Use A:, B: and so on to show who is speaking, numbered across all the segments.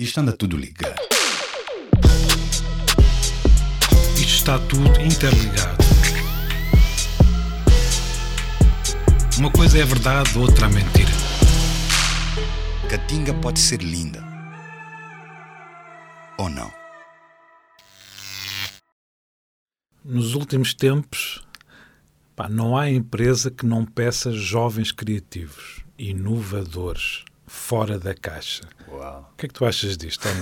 A: Isto anda tudo ligado.
B: Isto está tudo interligado. Uma coisa é verdade, outra é mentira.
A: Catinga pode ser linda. Ou não?
B: Nos últimos tempos, pá, não há empresa que não peça jovens criativos, inovadores, fora da caixa.
A: Uau.
B: O que é que tu achas disto?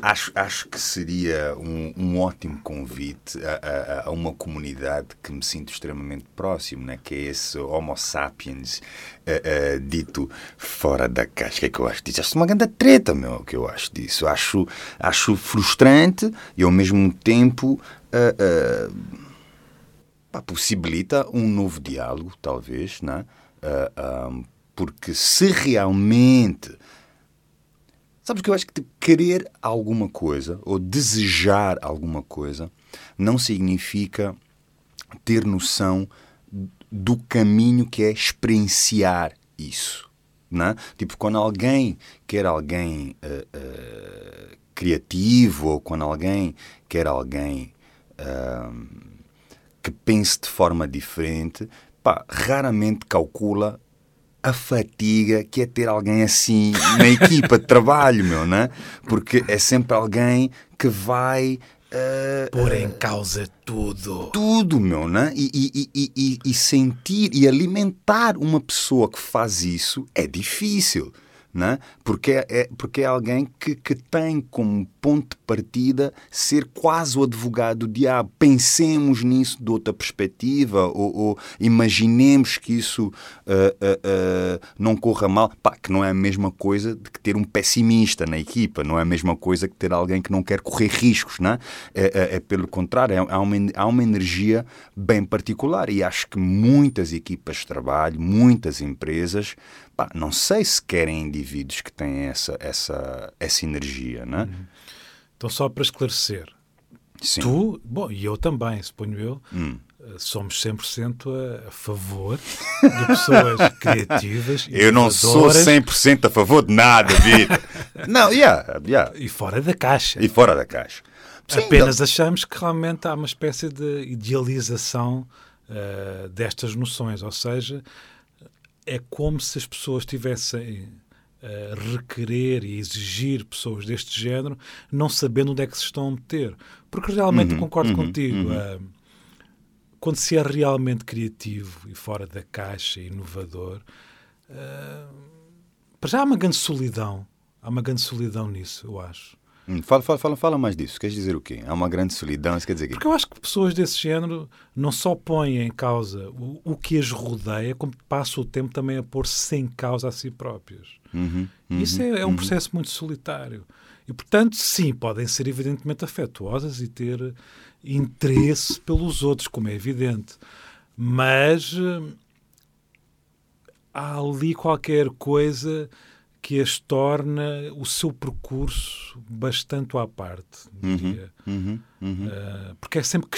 A: Acho, acho que seria um, um ótimo convite a, a- a uma comunidade que me sinto extremamente próximo, né? que é esse Homo sapiens eh, eh, dito fora da caixa. O que é que eu acho disso? Acho uma grande treta, meu, o que eu acho disso. Acho, acho frustrante e ao mesmo tempo pá, possibilita um novo diálogo, talvez, né? Ah, porque se realmente Sabes que eu acho que querer alguma coisa ou desejar alguma coisa não significa ter noção do caminho que é experienciar isso. Né? Tipo, quando alguém quer alguém eh, eh, criativo ou quando alguém quer alguém ah, que pense de forma diferente, pá, raramente calcula a fatiga que é ter alguém assim na equipa de trabalho, meu, né? Porque é sempre alguém que vai eh,
B: Pôr em causa tudo.
A: tudo, meu, né? E, e, e, e, e sentir e alimentar uma pessoa que faz isso é difícil, né? Porque é, é- porque é alguém que, que tem como ponto de partida ser quase o advogado do diabo. Pensemos nisso de outra perspectiva ou, ou imaginemos que isso ah, ah, ah, não corra mal. Pá, que não é a mesma coisa de que ter um pessimista na equipa, não é a mesma coisa que ter alguém que não quer correr riscos, né? É, é, é pelo contrário, é, há, uma, há uma energia bem particular e acho que muitas equipas de trabalho, muitas empresas, pá, não sei se querem indivíduos que têm essa, essa, essa energia, né?
B: Então, só para esclarecer,
A: Sim.
B: tu, bom, e eu também, suponho eu,
A: Hum.
B: eh, somos 100% a, favor de pessoas criativas,
A: Eu não sou
B: inovadoras
A: 100% a favor de nada, Vitor. não, yeah, yeah.
B: e fora da caixa.
A: E fora da caixa. Sim,
B: Apenas achamos que realmente há uma espécie de idealização eh, destas noções, ou seja, é como se as pessoas tivessem a requerer e exigir pessoas deste género, não sabendo onde é que se estão a meter. Porque realmente
A: Uhum,
B: concordo
A: uhum,
B: contigo.
A: uhum.
B: eh, quando se é realmente criativo e fora da caixa, inovador, eh, para já há uma grande solidão. Há uma grande solidão nisso, eu acho.
A: Hum, Fala, fala, fala, fala mais disso. Queres dizer o quê? Há uma grande solidão, isso quer dizer que
B: Porque eu acho que pessoas desse género não só põem em causa o, o que as rodeia, como passam o tempo também a pôr-se em causa a si próprias.
A: Uhum,
B: E Isso é, é um processo muito solitário. E, portanto, sim, podem ser evidentemente afetuosas e ter interesse pelos outros, como é evidente. Mas eh, há ali qualquer coisa que as torna o seu percurso bastante à parte, diria.
A: Uhum, uhum.
B: Uh, porque é sempre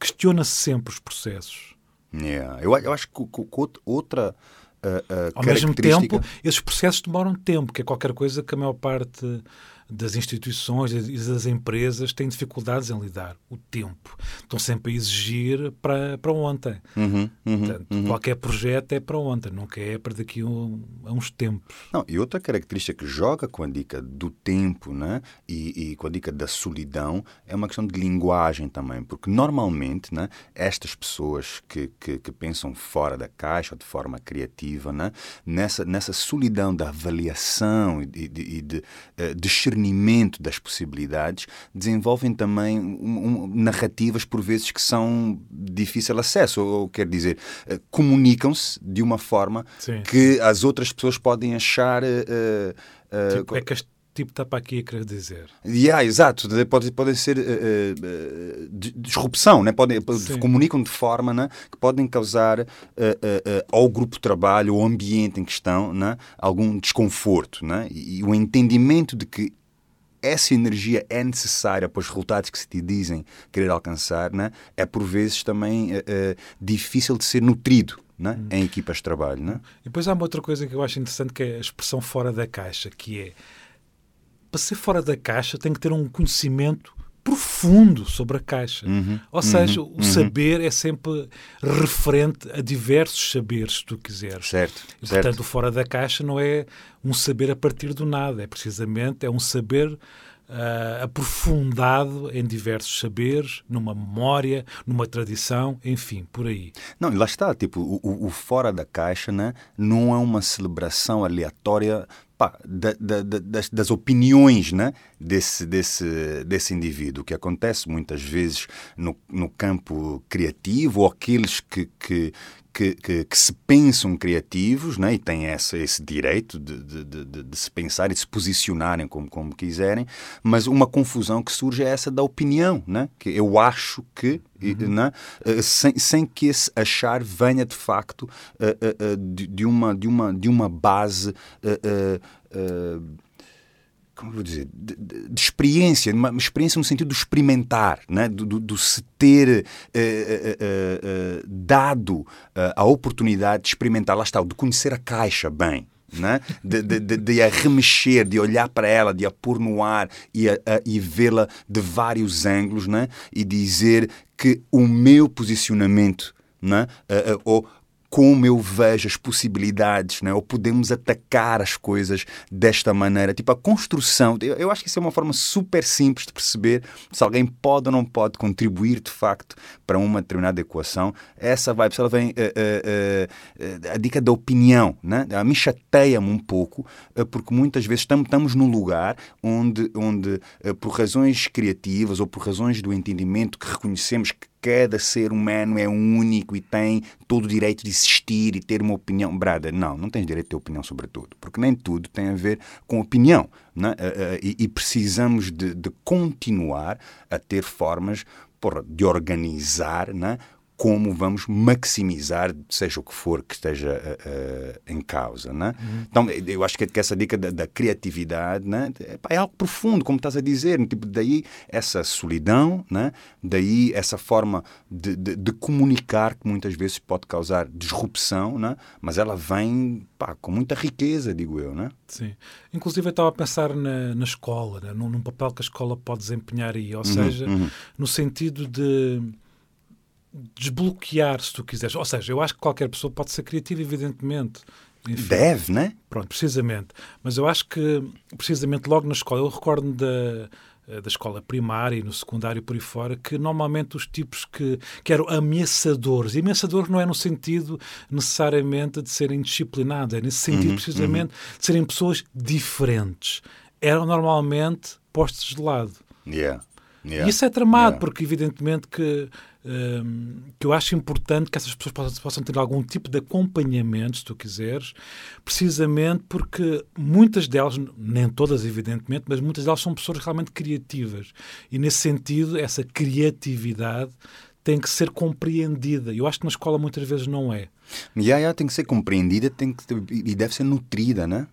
B: questiona-se sempre os processos.
A: Yeah. Eu, eu acho que, que- outra- ah, ah,
B: Ao mesmo tempo, esses processos demoram tempo, que é qualquer coisa que a maior parte das instituições e das empresas tem dificuldades em lidar. O tempo. Estão sempre a exigir para, para ontem.
A: Uhum, uhum,
B: Portanto,
A: uhum.
B: qualquer projeto é para ontem, nunca é para daqui a, um- a uns tempos.
A: Não, e outra característica que joga com a dica do tempo né? e, e com a dica da solidão é uma questão de linguagem também, porque normalmente né, estas pessoas que, que, que pensam fora da caixa, de forma criativa, né, nessa, nessa solidão da avaliação e de, de, de, eh, discernimento das possibilidades, desenvolvem também um- um- narrativas por vezes que são difícil acesso, ou, ou quer dizer, eh, comunicam-se de uma forma
B: Sim.
A: que as outras pessoas podem achar. eh,
B: Tipo, é que este tipo está para aqui a querer dizer.
A: Yeah, exato, De- pode, pode ser eh, di- disrupção, né? podem,
B: Sim.
A: comunicam de forma né? que podem causar eh, ao grupo de trabalho, ao ambiente em questão, né? algum desconforto. Né? E, e o entendimento de que essa energia é necessária para os resultados que se te dizem querer alcançar, né? é por vezes também uh, uh, difícil de ser nutrido. Né? Hum. Em equipas de trabalho. Né?
B: E depois há uma outra coisa que eu acho interessante que é a expressão fora da caixa, que é para ser fora da caixa tem que ter um conhecimento profundo sobre a caixa. Uhum, Ou seja, uhum, o saber é sempre referente a diversos saberes, se tu quiseres.
A: Certo,
B: e,
A: certo.
B: portanto, o fora da caixa não é um saber a partir do nada, é precisamente é um saber uh, aprofundado em diversos saberes, numa memória, numa tradição, enfim, por aí.
A: Não, e lá está, tipo, o, o fora da caixa né, não é uma celebração aleatória pá, da, da, das, das, opiniões né, desse, desse, desse indivíduo, que acontece muitas vezes no, no campo criativo, ou aqueles que, que, que, que, que, se pensam criativos né, e têm essa, esse direito de, de, de, de, se pensar e de se posicionarem como, como quiserem, mas uma confusão que surge é essa da opinião, né, que eu acho que, uhum. né, eh, sem, sem que esse achar venha de facto uh, uh, de, uma, de, uma, de uma base. Uh, como vou dizer, de, de, de, experiência, uma experiência no sentido de experimentar, né? do, do, do se ter uh, uh, uh, dado a oportunidade de experimentar, lá está, de conhecer a caixa bem. Né? De, de, de, a remexer, de olhar para ela, de a pôr no ar e, e vê-la de vários ângulos né? e dizer que o meu posicionamento né? ou como eu vejo as possibilidades, né? ou podemos atacar as coisas desta maneira. Tipo, a construção, eu, acho que isso é uma forma super simples de perceber se alguém pode ou não pode contribuir de facto para uma determinada equação. Essa vibe, se ela vem, uh, uh, uh, a dica da opinião, né? a me chateia-me um pouco, porque muitas vezes estamos, estamos num lugar onde, onde por razões criativas ou por razões do entendimento que reconhecemos que cada ser humano é único e tem todo o direito de existir e ter uma opinião. Brada, não, não tens direito de ter opinião sobre tudo, porque nem tudo tem a ver com opinião. Né? E, precisamos de, de continuar a ter formas de organizar né? Como vamos maximizar, seja o que for que esteja uh, em causa. Né? Uhum. Então, eu acho que, essa dica da, da criatividade né? é, é, algo profundo, como estás a dizer. Tipo, daí essa solidão, né? daí essa forma de, de, de, comunicar que muitas vezes pode causar disrupção, né? mas ela vem pá, com muita riqueza, digo eu. Né?
B: Sim. Inclusive, eu estava a pensar na, na escola, né? num, num, papel que a escola pode desempenhar aí, ou uhum, seja, uhum. no sentido de desbloquear, se tu quiseres. Ou seja, eu acho que qualquer pessoa pode ser criativa, evidentemente.
A: Enfim, Deve, né?
B: Pronto, precisamente. Mas eu acho que, precisamente logo na escola, eu recordo da, da escola primária e no secundário por aí fora, que normalmente os tipos que, que eram ameaçadores, e ameaçadores não é no sentido necessariamente de serem disciplinados, é nesse sentido uhum, precisamente uhum. de serem pessoas diferentes. Eram normalmente postos de lado.
A: Yeah. Yeah.
B: E isso é tramado, yeah. porque evidentemente que um, que eu acho importante que essas pessoas possam, possam, ter algum tipo de acompanhamento, se tu quiseres, precisamente porque muitas delas, nem todas, evidentemente, mas muitas delas são pessoas realmente criativas. E nesse sentido, essa criatividade tem que ser compreendida. Eu acho que na escola muitas vezes não é.
A: Yeah, yeah, tem que ser compreendida tem que, e deve ser nutrida, né?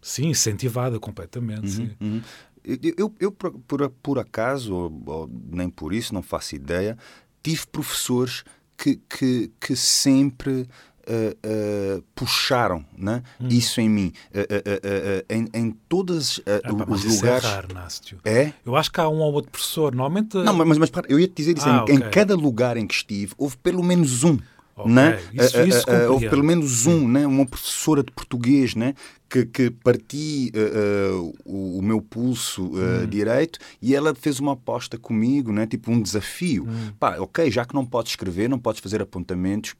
B: Sim, incentivada completamente. Uhum,
A: uhum. Eu, eu, por, por acaso, ou, ou, nem por isso, não faço ideia, tive professores que, que, que sempre uh, uh, puxaram né? Hum. isso em mim. Uh, em, em todos os lugares. É,
B: raro, Nácio. é? Eu acho que há um ou outro professor. Normalmente.
A: Não, mas, mas, eu ia te dizer isso. Ah, em, okay. em, cada lugar em que estive, houve pelo menos um. Okay. Né? Isso, isso houve pelo menos um, né? uma professora de português né? que, que parti uh, uh, o, o, meu pulso uh, hum. direito e ela fez uma aposta comigo, né? tipo um desafio. Hum. Pá, ok, já que não podes escrever, não podes fazer apontamentos,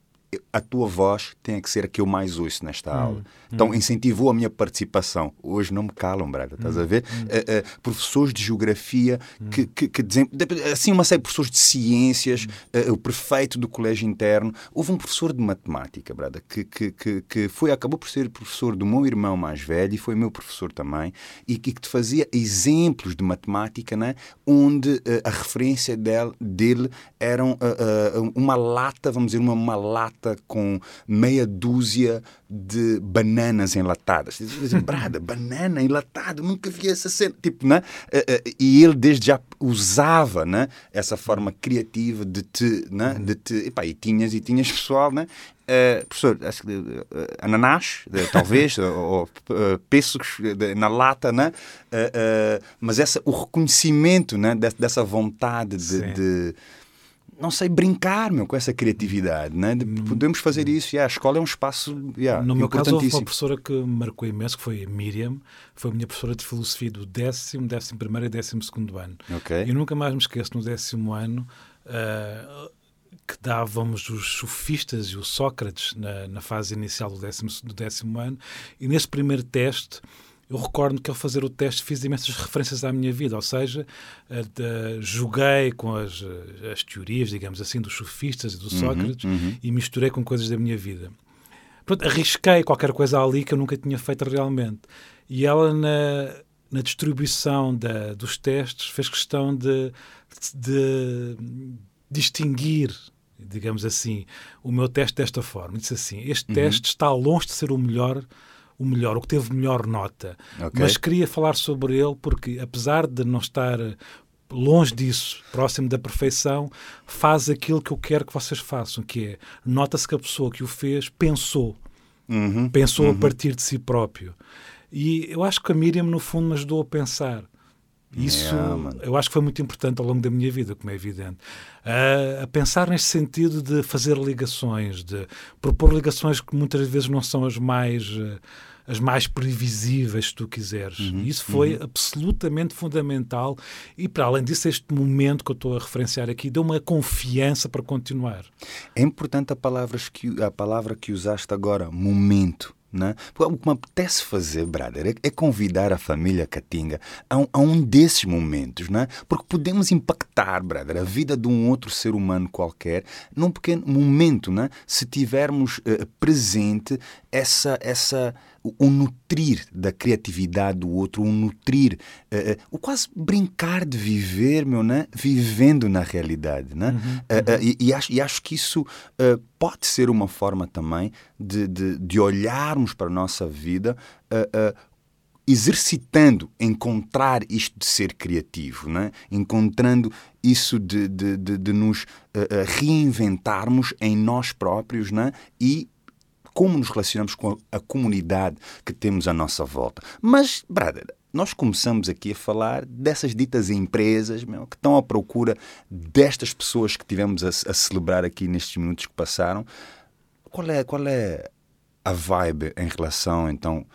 A: a tua voz tem que ser a que eu mais ouço nesta hum, aula. Então hum. incentivou a minha participação. Hoje não me calam, Braga, estás hum, a ver? Uh, uh, professores de geografia hum. que, que, que dizem, assim uma série de professores de ciências, uh, o prefeito do colégio interno. Houve um professor de matemática, Braga, que, que, que, que foi, acabou por ser professor do meu irmão mais velho e foi meu professor também, e que te fazia exemplos de matemática, né? onde a referência dele, dele eram uma lata, vamos dizer, uma, uma lata com meia dúzia de bananas enlatadas. Dizem, brada, banana enlatado, nunca vi essa cena. Tipo, né? E ele desde já usava né? essa forma criativa de te. Né? De te epá, e tinhas e tinhas pessoal, né? Uh, professor, acho que, uh, ananás, uh, talvez, ou pêssegos na lata, né? mas essa, o reconhecimento né? dessa vontade de, de, não sei, brincar meu, com essa criatividade. Né? De, podemos fazer isso. Yeah, a escola é um espaço yeah,
B: No meu caso, houve uma professora que me marcou imenso, que foi a Miriam, foi a minha professora de filosofia do décimo, décimo primeiro e décimo segundo ano.
A: Okay.
B: Eu nunca mais me esqueço, no décimo ano, que dávamos os sofistas e o Sócrates na, na fase inicial do décimo, do décimo ano, e nesse primeiro teste eu recordo que ao fazer o teste fiz imensas referências à minha vida, ou seja, de, joguei com as, as teorias, digamos assim, dos sofistas e do uhum, Sócrates uhum. e misturei com coisas da minha vida. Pronto, arrisquei qualquer coisa ali que eu nunca tinha feito realmente. E ela, na, na distribuição da, dos testes, fez questão de, de distinguir digamos assim, o meu teste desta forma. Disse assim: este uhum. teste está longe de ser o melhor, o melhor, o que teve melhor nota. Okay. Mas queria falar sobre ele porque, apesar de não estar longe disso, próximo da perfeição, faz aquilo que eu quero que vocês façam, que é nota-se que a pessoa que o fez pensou. Uhum. Pensou uhum. a partir de si próprio. E eu acho que a Miriam, no fundo, me ajudou a pensar. Isso yeah, eu acho que foi muito importante ao longo da minha vida, como é evidente. Uh, a pensar neste sentido de fazer ligações, de propor ligações que muitas vezes não são as mais. As mais previsíveis, se tu quiseres. Uhum, Isso foi uhum. absolutamente fundamental e, para além disso, este momento que eu estou a referenciar aqui deu uma confiança para continuar.
A: É importante a, palavras que, a palavra que usaste agora, momento. Né? O que me apetece fazer, brother, é, é convidar a família Catinga a um, a um desses momentos, né? porque podemos impactar, brother, a vida de um outro ser humano qualquer num pequeno momento, né? se tivermos uh, presente essa, essa, o nutrir da criatividade do outro, o nutrir, uh, uh, o quase brincar de viver, meu, né? vivendo na realidade. Né? Uhum, uhum. E, e, acho, e acho que isso pode ser uma forma também de, de, de olharmos para a nossa vida exercitando encontrar isto de ser criativo, né? encontrando isso de, de, de, de nos uh, reinventarmos em nós próprios né? e como nos relacionamos com a comunidade que temos à nossa volta. Mas, brother, nós começamos aqui a falar dessas ditas empresas meu, que estão à procura destas pessoas que tivemos a, a, celebrar aqui nestes minutos que passaram. Qual é, qual é a vibe em relação, então,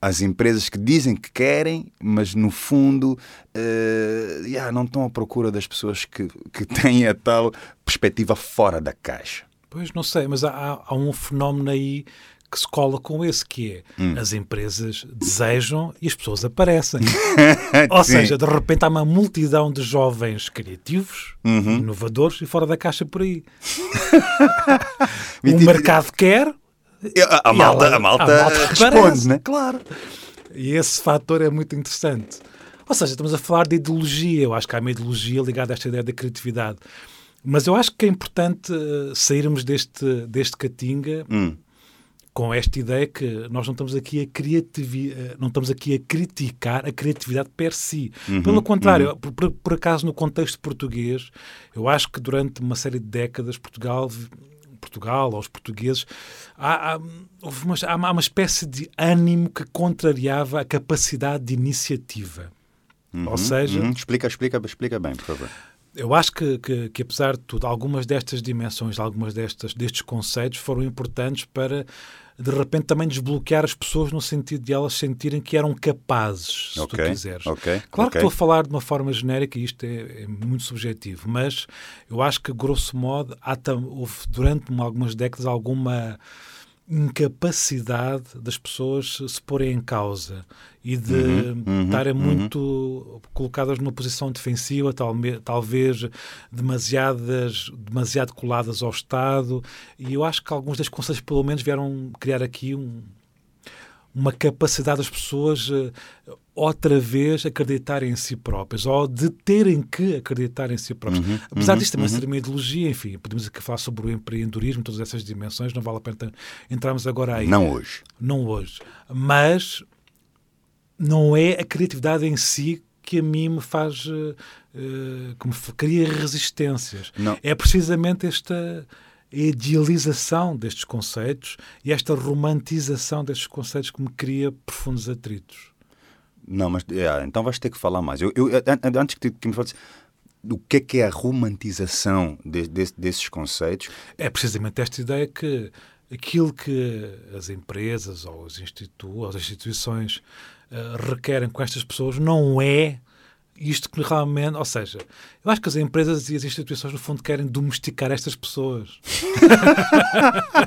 A: às empresas que dizem que querem, mas no fundo uh, yeah, não estão à procura das pessoas que, que têm a tal perspectiva fora da caixa?
B: Pois não sei, mas há, há um fenómeno aí que se cola com esse, que é hum. as empresas desejam e as pessoas aparecem. Ou seja, de repente há uma multidão de jovens criativos, uhum. inovadores e fora da caixa por aí. o mercado quer.
A: A, a, malta, ela, a, malta, a malta responde, né?
B: Claro. E esse fator é muito interessante. Ou seja, estamos a falar de ideologia. Eu acho que há uma ideologia ligada a esta ideia da criatividade. Mas eu acho que é importante uh, sairmos deste, deste catinga hum. com esta ideia que nós não estamos aqui a criativi eh, não estamos aqui a criticar a criatividade per si. Uhum, Pelo contrário, uhum. por, por, acaso no contexto português, eu acho que durante uma série de décadas Portugal Portugal, aos portugueses, há, há, uma, há, uma, espécie de ânimo que contrariava a capacidade de iniciativa. Uhum, Ou seja... Uhum.
A: Explica, explica, explica bem, por favor
B: eu acho que, que, que, apesar de tudo, algumas destas dimensões, algumas destas, destes conceitos foram importantes para, de repente, também desbloquear as pessoas no sentido de elas sentirem que eram capazes, se okay, tu quiseres.
A: Okay,
B: claro
A: okay.
B: que estou a falar de uma forma genérica e isto é, é muito subjetivo, mas eu acho que, grosso modo, há, houve durante algumas décadas alguma incapacidade das pessoas se porem em causa e de uhum, uhum, estarem uhum. muito colocadas numa posição defensiva, tal, talvez demasiadas, demasiado coladas ao Estado. E eu acho que alguns destes conselhos, pelo menos, vieram criar aqui um, uma capacidade das pessoas uh, outra vez acreditarem em si próprias ou de terem que acreditar em si próprias.
A: Uhum,
B: Apesar
A: uhum,
B: disto também
A: uhum.
B: ser uma ideologia, enfim, podemos aqui falar sobre o empreendedorismo, todas essas dimensões, não vale a pena entrarmos agora aí.
A: Não hoje.
B: Não hoje. Mas não é a criatividade em si que a mim me faz. Uh, que me cria resistências.
A: Não.
B: É precisamente esta idealização destes conceitos e esta romantização destes conceitos que me cria profundos atritos.
A: Não, mas é, então vais ter que falar mais. Eu, eu, an- antes que, que me fales, o que é que é a romantização de- de- desses conceitos?
B: É precisamente esta ideia que aquilo que as empresas ou os as instituições eh, requerem com estas pessoas não é isto que realmente. Ou seja, eu acho que as empresas e as instituições, no fundo, querem domesticar estas pessoas.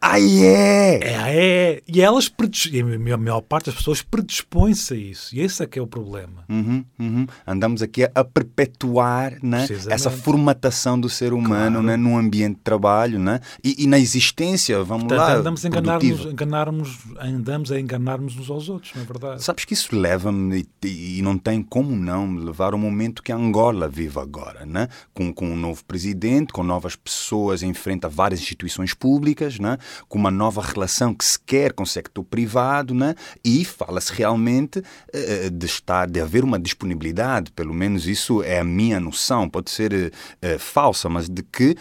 A: Ah, é!
B: É, é. E elas, e a maior- parte das pessoas predispõe-se a isso. E esse é que é o problema.
A: Uhum, uhum. Andamos aqui a, a perpetuar né, essa formatação do ser humano
B: Claro.
A: né, num ambiente de trabalho né, e, e na existência, vamos
B: Portanto,
A: lá,
B: andamos a enganar-nos, enganarmos, andamos a enganarmos uns aos outros, não é verdade?
A: Sabes que isso leva-me, e, e não tem como não levar ao momento que Angola vive agora, né? com, com um novo presidente, com novas pessoas em frente a várias instituições públicas, né? com uma nova relação que se quer com o sector privado, né? e fala-se realmente eh, de estar, de haver uma disponibilidade, pelo menos isso é a minha noção, pode ser eh, falsa, mas de que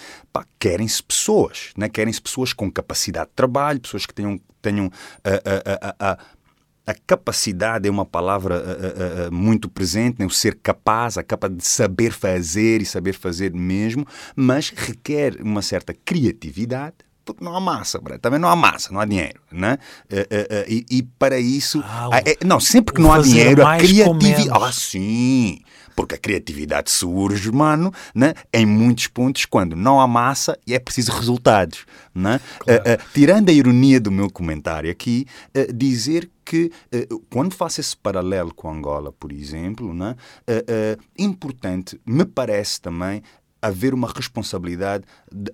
A: querem-se pessoas, né? querem-se pessoas com capacidade de trabalho, pessoas que tenham, tenham eh, a capacidade é uma palavra uh, uh, uh, muito presente, né? o ser capaz, a capa de saber fazer e saber fazer mesmo, mas requer uma certa criatividade. Porque não há massa, também não há massa, não há dinheiro. Né? E, e, para isso.
B: Ah,
A: ah, é, não, sempre que
B: o
A: não há dinheiro, a criatividade. Ah, sim! Porque a criatividade surge, mano, né? em muitos pontos, quando não há massa e é preciso resultados. Né?
B: Claro.
A: Uh, uh, tirando a ironia do meu comentário aqui, uh, dizer que quando faço esse paralelo com Angola, por exemplo, né? importante, me parece também haver uma responsabilidade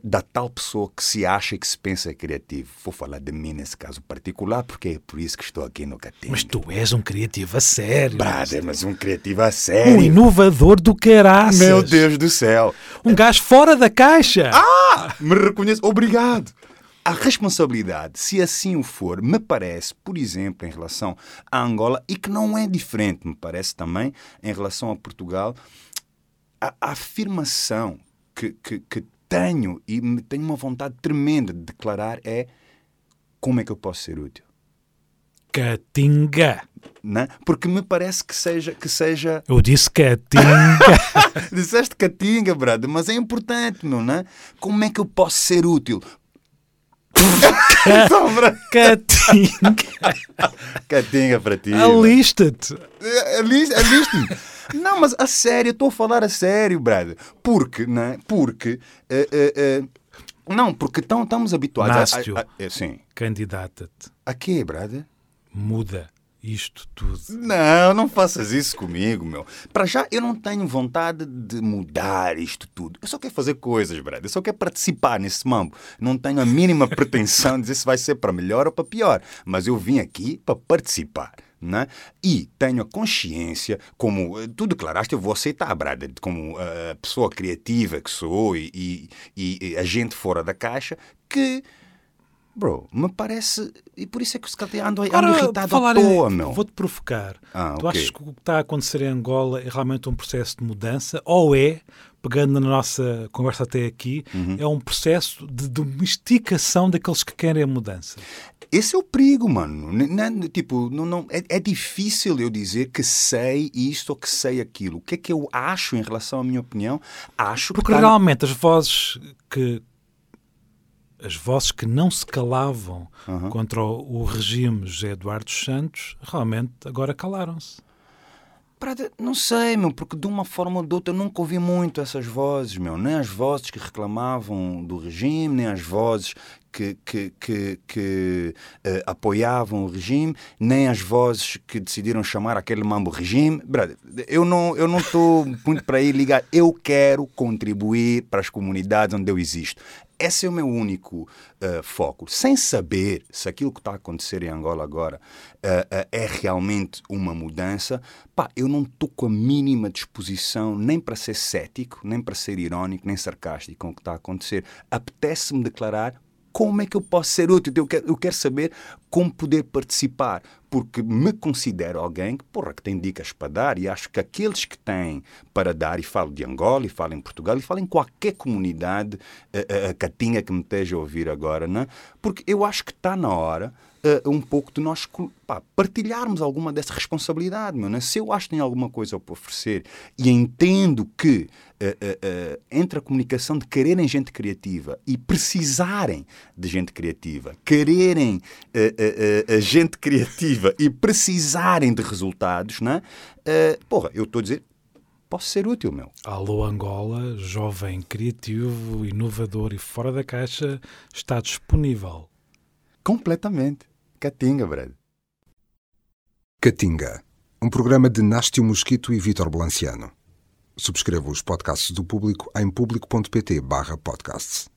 A: da tal pessoa que se acha e que se pensa criativo. Vou falar de mim nesse caso particular, porque é por isso que estou aqui no Catinga.
B: Mas tu és um criativo a sério.
A: Brother, mas um criativo a sério.
B: Um inovador do caraças.
A: Meu Deus do céu.
B: Um gajo fora da caixa.
A: Ah! Me reconheço. Obrigado. A responsabilidade, se assim o for, me parece, por exemplo, em relação a Angola, e que não é diferente, me parece também, em relação a Portugal, a, a afirmação que, que, que, tenho e me tenho uma vontade tremenda de declarar é como é que eu posso ser útil?
B: Catinga.
A: Né? Porque me parece que seja. Que seja...
B: Eu disse catinga.
A: Disseste catinga, brother, mas é importante, meu, né? Como é que eu posso ser útil?
B: Catinga.
A: Catinga para ti.
B: Alista-te.
A: Alista-me. Não, mas a sério, estou a falar a sério, brother. Porque, né? Porque. Uh, uh, uh, não, porque tão, estamos habituados
B: Nástio,
A: a, a, a. Sim.
B: Candidata-te.
A: A quê, brother?
B: Muda isto tudo.
A: Não, não faças isso comigo, meu. Para já, eu não tenho vontade de mudar isto tudo. Eu só quero fazer coisas, brother. Eu só quero participar nesse mambo. Não tenho a mínima pretensão de dizer se vai ser para melhor ou para pior. Mas eu vim aqui para participar. Né? E tenho a consciência, como tu declaraste, eu vou aceitar, brother, como a uh, pessoa criativa que sou e, e, e a gente fora da caixa, que Bro, me parece. E por isso é que se calhar ando, ando
B: Ora,
A: irritado
B: falar
A: à toa, meu.
B: Vou-te provocar.
A: Ah,
B: tu
A: okay.
B: achas que o que está a acontecer em Angola é realmente um processo de mudança? Ou é, pegando na nossa conversa até aqui,
A: uhum.
B: é um processo de domesticação daqueles que querem a mudança?
A: Esse é o perigo, mano. Não, tipo, não, não, é, é, difícil eu dizer que sei isto ou que sei aquilo. O que é que eu acho em relação à minha opinião? Acho
B: Porque
A: que. tá
B: realmente as vozes que. As vozes que não se calavam
A: uhum.
B: contra o, o regime José Eduardo Santos realmente agora calaram-se.
A: Não sei, meu, porque de uma forma ou de outra eu nunca ouvi muito essas vozes, meu. Nem as vozes que reclamavam do regime, nem as vozes que, que, que, que uh, apoiavam o regime, nem as vozes que decidiram chamar aquele mambo regime. Eu não eu não estou muito para aí ligar. Eu quero contribuir para as comunidades onde eu existo. Esse é o meu único uh, foco. Sem saber se aquilo que está a acontecer em Angola agora uh, uh, é realmente uma mudança, pá, eu não estou com a mínima disposição nem para ser cético, nem para ser irónico, nem sarcástico com o que está a acontecer. Apetece-me declarar como é que eu posso ser útil? Eu quero, eu quero saber como poder participar, porque me considero alguém que, porra, que tem dicas para dar e acho que aqueles que têm para dar, e falo de Angola, e falo em Portugal, e falo em qualquer comunidade a, a, a catinha que me esteja a ouvir agora, não é? porque eu acho que está na hora uh, um pouco de nós pá, partilharmos alguma dessa responsabilidade. Meu, né? Se eu acho que tenho alguma coisa para oferecer e entendo que uh, uh, entre a comunicação de quererem gente criativa e precisarem de gente criativa, quererem a gente criativa e precisarem de resultados, né? porra, eu estou a dizer, posso ser útil, meu.
B: Alô Angola, jovem, criativo, inovador e fora da caixa, está disponível.
A: Completamente. Catinga, Brad.
C: Catinga, um programa de Nástio Mosquito e Vítor Blanciano. Subscreva os podcasts do Público em público.pt/podcasts.